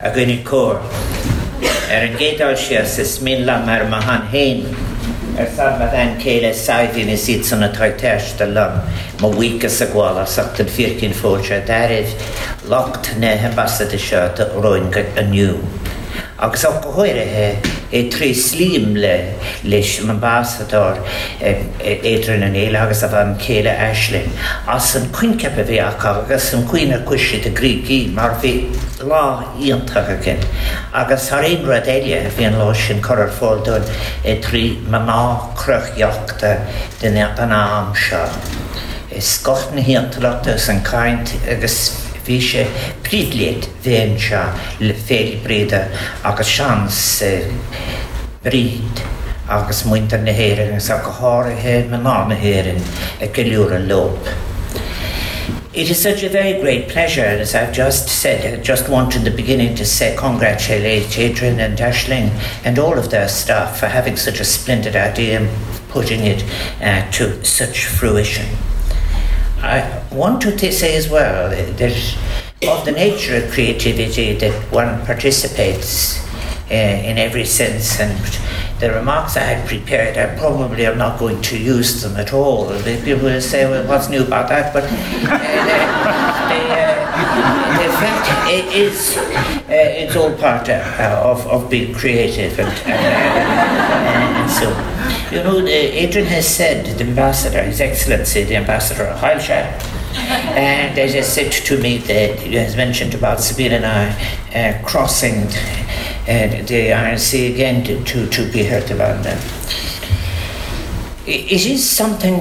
Agunikor. Ergetashi sesmilla marmahan hein. Ersabadan kele saidin isitsun a tartashtalam. Mawika sagwala saktan firkin forja darid. Lokt ne hambassadisha ta roingat anew. Agsakohoirehe. Agus ó go háirithe é trí slím le leis man básador éidir an éile agus a bh céile eislin. As an cuincepa bhí agus an cuioine cuiisi a gríí mar bhí lá íontacha cin. Agus th éonra éile bhí an lá sin choir fáilún é trí má má cruchheachta den an am seo. Is scot na híantalachtas an caiint agus An lob. It is such a very great pleasure, as I've just said. I just want in the beginning to say congratulate Adrian and Ashling and all of their staff for having such a splendid idea and putting it uh, to such fruition. I want to say as well that of the nature of creativity that one participates uh, in every sense and the remarks I had prepared, I probably am not going to use them at all. People will say, well, what's new about that? But uh, the, uh, the fact it is, uh, it's all part uh, of, of being creative. And, uh, You know, Adrian has said, the ambassador, His Excellency, the ambassador of Heilshire, and they just said to me that he has mentioned about Sabine and I uh, crossing uh, the Sea again to, to, to be heard about them. It is something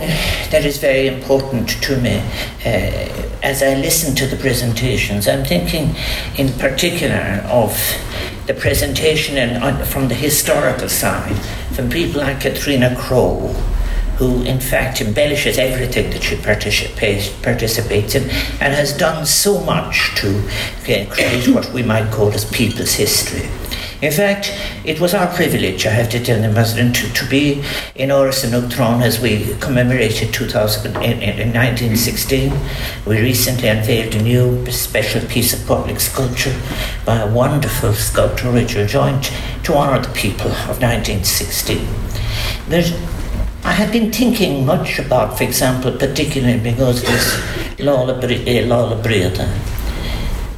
that is very important to me uh, as I listen to the presentations. I'm thinking in particular of the presentation in, from the historical side from people like Catriona Crowe, who in fact embellishes everything that she participates, participates in and has done so much to uh, create what we might call as people's history. In fact, it was our privilege, I have to tell the President, to, to be in Áras an Uachtaráin as we commemorated 2000, in, in 1916. We recently unveiled a new special piece of public sculpture by a wonderful sculptor, Richard Joint, to honour the people of 1916. There's I have been thinking much about, for example, particularly because this Lola Breda. Eh,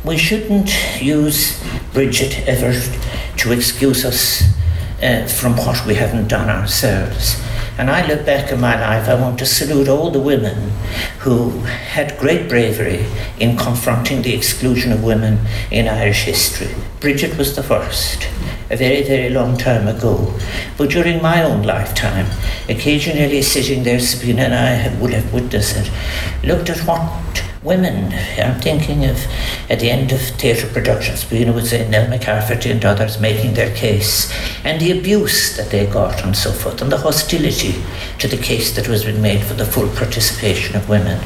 we shouldn't use Bridget ever to excuse us uh, from what we haven't done ourselves. And I look back in my life, I want to salute all the women who had great bravery in confronting the exclusion of women in Irish history. Bridget was the first, a very, very long time ago. But during my own lifetime, occasionally sitting there, Sabina and I would have witnessed it, looked at what women. I'm thinking of at the end of theatre productions, know, would say Nell McCafferty and others making their case, and the abuse that they got and so forth, and the hostility to the case that was being made for the full participation of women.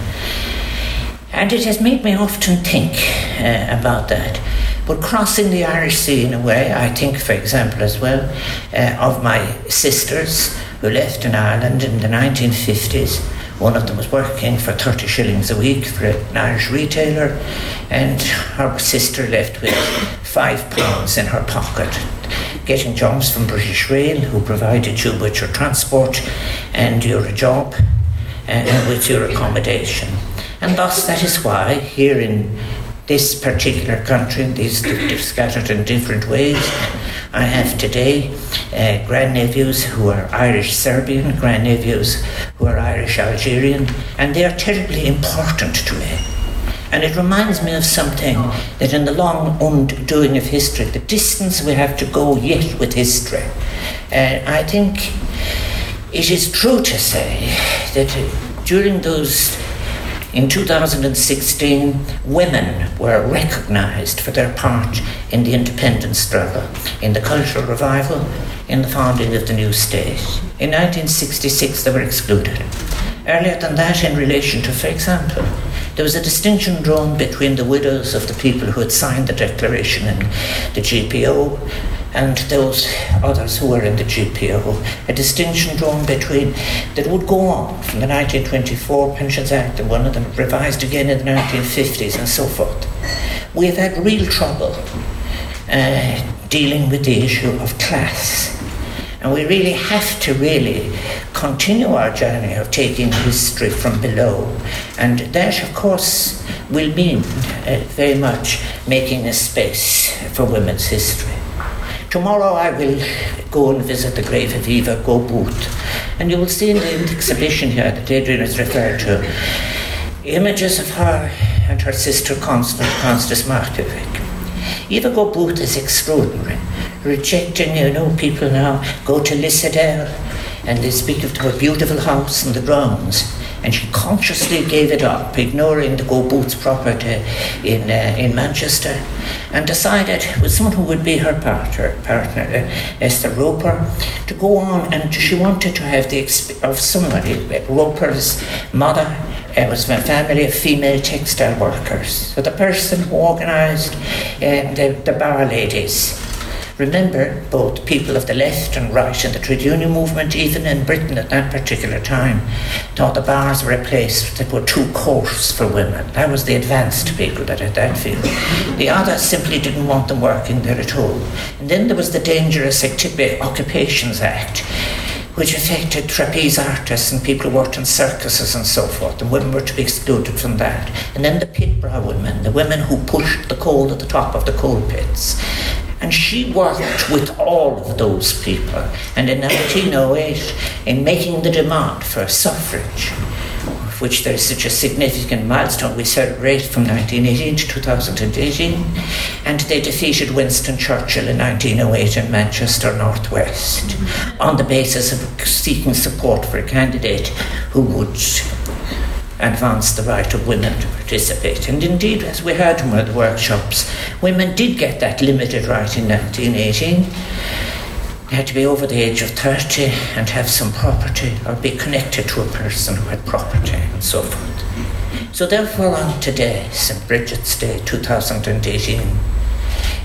And it has made me often think uh, about that. But crossing the Irish Sea in a way, I think, for example, as well, uh, of my sisters who left in Ireland in the 1950s One of them was working for 30 shillings a week for an Irish retailer, and her sister left with five pounds in her pocket, getting jobs from British Rail, who provided you with your transport and your job and with your accommodation. And thus, that is why here in this particular country, these scattered in different ways, I have today uh, grandnephews who are Irish Serbian, grandnephews who are Irish Algerian, and they are terribly important to me. And it reminds me of something that in the long undoing of history, the distance we have to go yet with history. Uh, I think it is true to say that during those In 2016, women were recognised for their part in the independence struggle, in the cultural revival, in the founding of the new state. In 1966, they were excluded. Earlier than that, in relation to, for example, there was a distinction drawn between the widows of the people who had signed the declaration and the GPO and those others who were in the GPO, a distinction drawn between that would go on from the 1924 Pensions Act and one of them revised again in the 1950s and so forth. We have had real trouble uh, dealing with the issue of class. And we really have to really continue our journey of taking history from below. And that, of course, will mean uh, very much making a space for women's history. Tomorrow I will go and visit the grave of Eva Gore-Booth. And you will see in the exhibition here that Adrian has referred to images of her and her sister Constance, Constance Markievicz. Eva Gore-Booth is extraordinary rejecting, you know, people now go to Lissadell and they speak of her beautiful house and the grounds. And she consciously gave it up, ignoring the Gore-Booths property in, uh, in Manchester, and decided, with someone who would be her partner, partner uh, Esther Roper, to go on. And she wanted to have the exp- of somebody. Roper's mother it was a family of female textile workers. So the person who organised uh, the, the bar ladies Remember, both people of the left and right in the trade union movement, even in Britain at that particular time, thought the bars were a place that were too coarse for women. That was the advanced people that had that view. The others simply didn't want them working there at all. And then there was the Dangerous Occupations Act which affected trapeze artists and people who worked in circuses and so forth, and women were to be excluded from that. And then the pit brow women, the women who pushed the coal at the top of the coal pits. And she worked with all of those people. And in 1908, in making the demand for suffrage, of which there is such a significant milestone, we celebrate from 1918 to 2018, and they defeated Winston Churchill in 1908 in Manchester Northwest on the basis of seeking support for a candidate who would advance the right of women to participate. And indeed, as we heard from the workshops, women did get that limited right in 1918. They had to be over the age of 30 and have some property or be connected to a person who had property and so forth. So, therefore, on today, St. Bridget's Day 2018,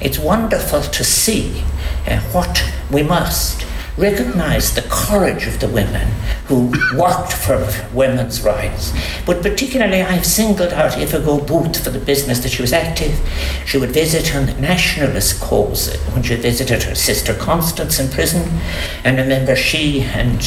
it's wonderful to see uh, what we must recognised the courage of the women who worked for women's rights. But particularly, I've singled out Eva Gore-Booth for the business that she was active. She would visit on the nationalist cause when she visited her sister Constance in prison. And remember, she and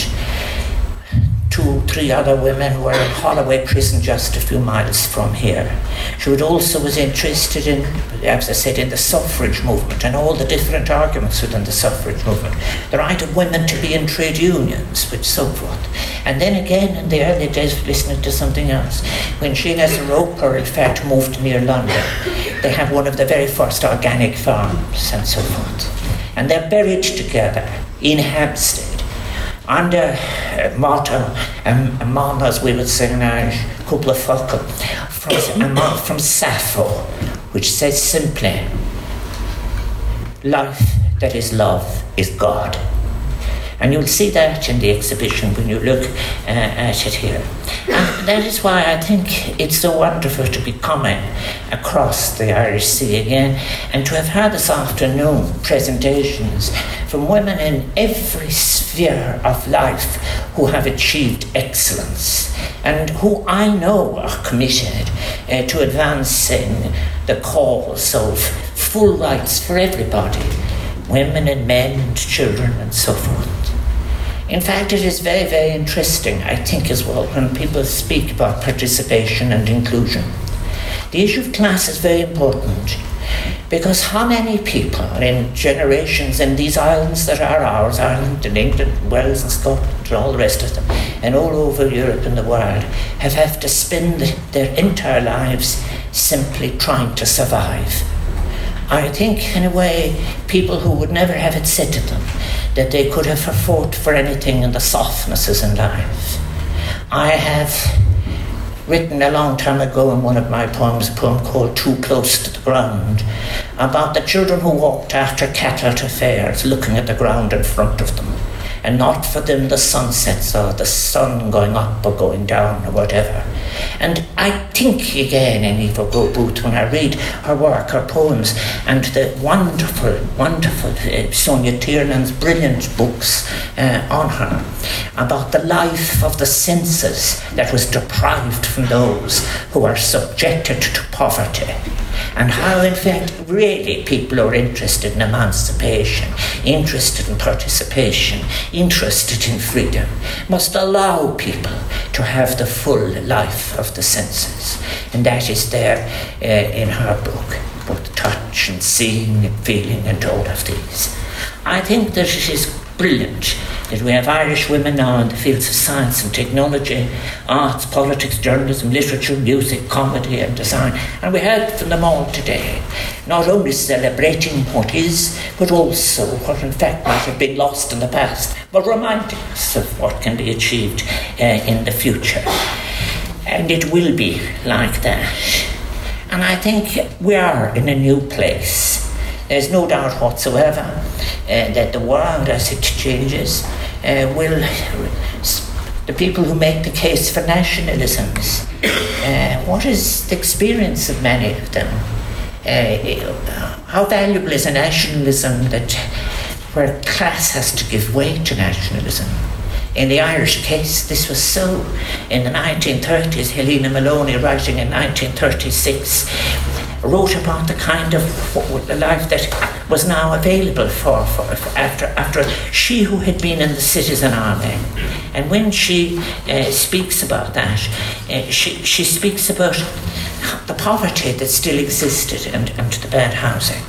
two, three other women were in Holloway prison just a few miles from here. She also was interested in, as I said, in the suffrage movement and all the different arguments within the suffrage movement. The right of women to be in trade unions, which so forth. And then again in the early days, listening to something else, when she and Esther Roper in fact moved near London, they have one of the very first organic farms and so forth. And they're buried together in Hampstead under uh, motto, um, a as we would sing in Irish, couple of folk from, from Sappho, which says simply, life that is love is God. And you'll see that in the exhibition when you look uh, at it here. And that is why I think it's so wonderful to be coming across the Irish Sea again and to have had this afternoon presentations from women in every sphere of life who have achieved excellence and who I know are committed uh, to advancing the cause of full rights for everybody women and men and children and so forth. In fact, it is very, very interesting, I think, as well, when people speak about participation and inclusion. The issue of class is very important because how many people in generations in these islands that are ours, Ireland and England, Wales and Scotland and all the rest of them, and all over Europe and the world, have had to spend their entire lives simply trying to survive? I think, in a way, people who would never have it said to them that they could have fought for anything in the softnesses in life. I have written a long time ago in one of my poems, a poem called Too Close to the Ground, about the children who walked after cattle to fairs, looking at the ground in front of them and not for them the sunsets or the sun going up or going down or whatever. And I think again in Eva Gore-Booth when I read her work, her poems, and the wonderful, wonderful uh, Sonja Tiernan's brilliant books uh, on her about the life of the senses that was deprived from those who are subjected to poverty and how, in fact, really people are interested in emancipation, interested in participation, interested in freedom, must allow people to have the full life of the senses. And that is there uh, in her book, both touch and seeing and feeling and all of these. I think that it is brilliant that we have Irish women now in the fields of science and technology, arts, politics, journalism, literature, music, comedy, and design. And we have them all today, not only celebrating what is, but also what in fact might have been lost in the past, but reminding us of what can be achieved uh, in the future. And it will be like that. And I think we are in a new place. There's no doubt whatsoever uh, that the world, as it changes, uh, will. The people who make the case for nationalisms, uh, what is the experience of many of them? Uh, how valuable is a nationalism that where class has to give way to nationalism? In the Irish case, this was so. In the 1930s, Helena Molony, writing in 1936, wrote about the kind of life that was now available for, for, for, after after she who had been in the citizen army, and when she uh, speaks about that, uh, she she speaks about the poverty that still existed and, and the bad housing.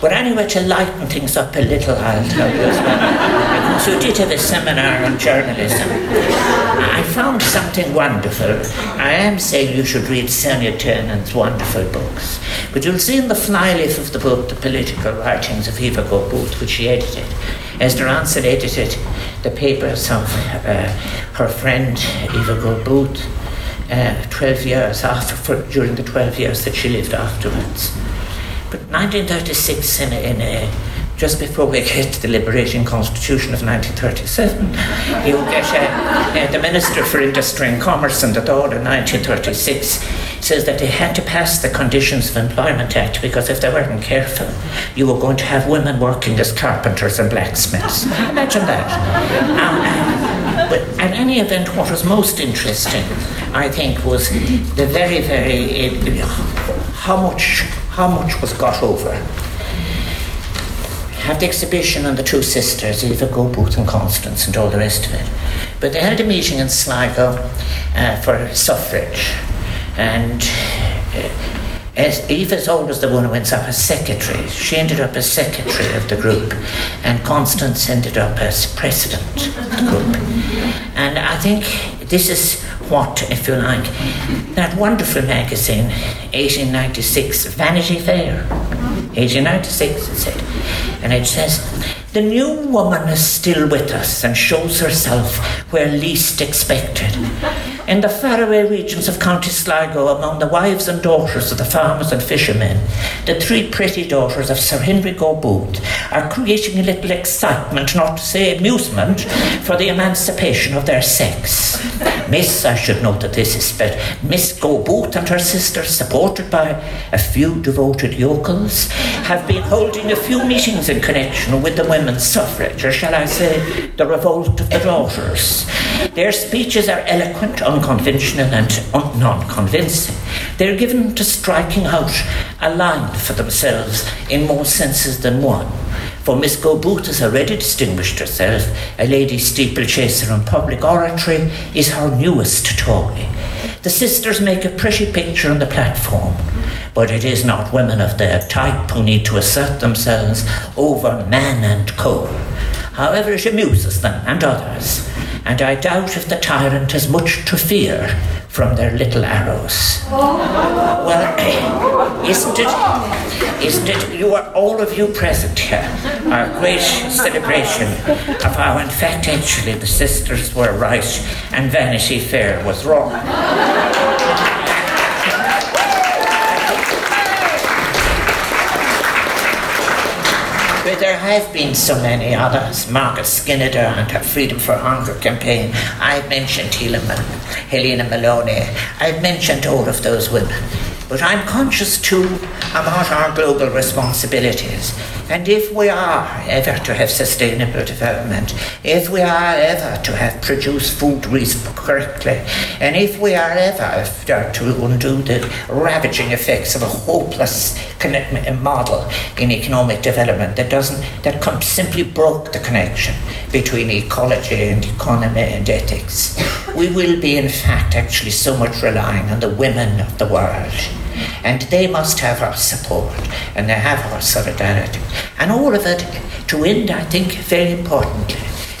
But anyway, to lighten things up a little, I'll tell you well. You did have a seminar on journalism. I found something wonderful. I am saying you should read Sonja Tiernan's wonderful books. But you'll see in the flyleaf of the book the political writings of Eva Gore-Booth, which she edited. Esther Ansel edited the papers of uh, her friend Eva Gore-Booth uh, 12 years after, for, during the 12 years that she lived afterwards. But 1936, in a, in a, just before we get to the Liberation Constitution of 1937, you get uh, uh, the Minister for Industry and Commerce in the Dáil in 1936 says that they had to pass the Conditions of Employment Act because if they weren't careful, you were going to have women working as carpenters and blacksmiths. Imagine that. Um, but at any event, what was most interesting, I think, was the very, very uh, how much how much was got over. Have the exhibition on the two sisters, Eva Gore-Booth and Constance, and all the rest of it. But they held a meeting in Sligo uh, for suffrage, and uh, as Eva's always the one who ends up as secretary. She ended up as secretary of the group, and Constance ended up as president of the group. And I think this is what, if you like, that wonderful magazine, 1896, Vanity Fair. 1896, it said. And it says, The new woman is still with us and shows herself where least expected. In the faraway regions of County Sligo, among the wives and daughters of the farmers and fishermen, the three pretty daughters of Sir Henry Gore-Booth are creating a little excitement, not to say amusement, for the emancipation of their sex. Miss, I should note that this is but Miss Gore-Booth and her sister, supported by a few devoted yokels, have been holding a few meetings in connection with the women's suffrage, or shall I say, the revolt of the daughters. Their speeches are eloquent, unconventional, and non convincing. They're given to striking out a line for themselves in more senses than one. For Miss Gore-Booth has already distinguished herself. A lady steeplechaser and public oratory is her newest toy. The sisters make a pretty picture on the platform, but it is not women of their type who need to assert themselves over man and co. However, it amuses them and others, and I doubt if the tyrant has much to fear from their little arrows. Well, eh, isn't it? Isn't it? You are all of you present here. Our great celebration of how, in fact, actually the sisters were right and Vanity Fair was wrong. There have been so many others. Margaret Skinner and her Freedom for Hunger campaign. I've mentioned Helena, Helena Molony. I've mentioned all of those women. But I'm conscious too about our global responsibilities. And if we are ever to have sustainable development, if we are ever to have produced food correctly, and if we are ever to undo the ravaging effects of a hopeless model in economic development that doesn't that simply broke the connection between ecology and economy and ethics, we will be in fact actually so much relying on the women of the world and they must have our support and they have our solidarity. And all of it to end, I think, very importantly.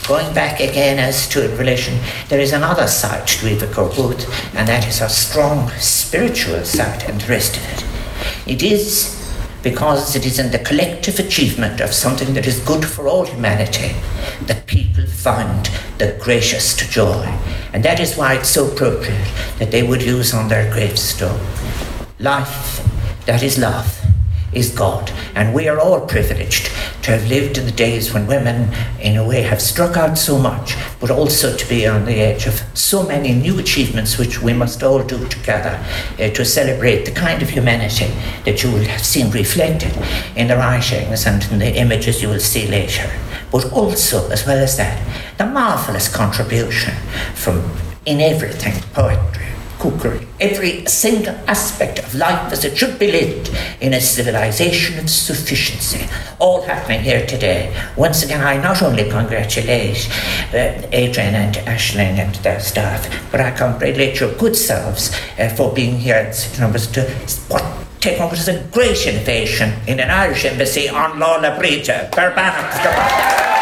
Going back again as to in relation, there is another side to Eva Gore-Booth, and that is our strong spiritual side and the rest of it. It is because it is in the collective achievement of something that is good for all humanity that people find the greatest joy. And that is why it's so appropriate that they would use on their gravestone Life, that is love, is God. And we are all privileged to have lived in the days when women, in a way, have struck out so much, but also to be on the edge of so many new achievements which we must all do together uh, to celebrate the kind of humanity that you will have seen reflected in the writings and in the images you will see later. But also, as well as that, the marvellous contribution from in everything poetry cookery, every single aspect of life as it should be lived in a civilization of sufficiency. All happening here today. Once again, I not only congratulate uh, Adrian and Ashling and their staff, but I congratulate your good selves uh, for being here at St. Numbers to what take on what is a great innovation in an Irish embassy on Lola Brita, Burbank.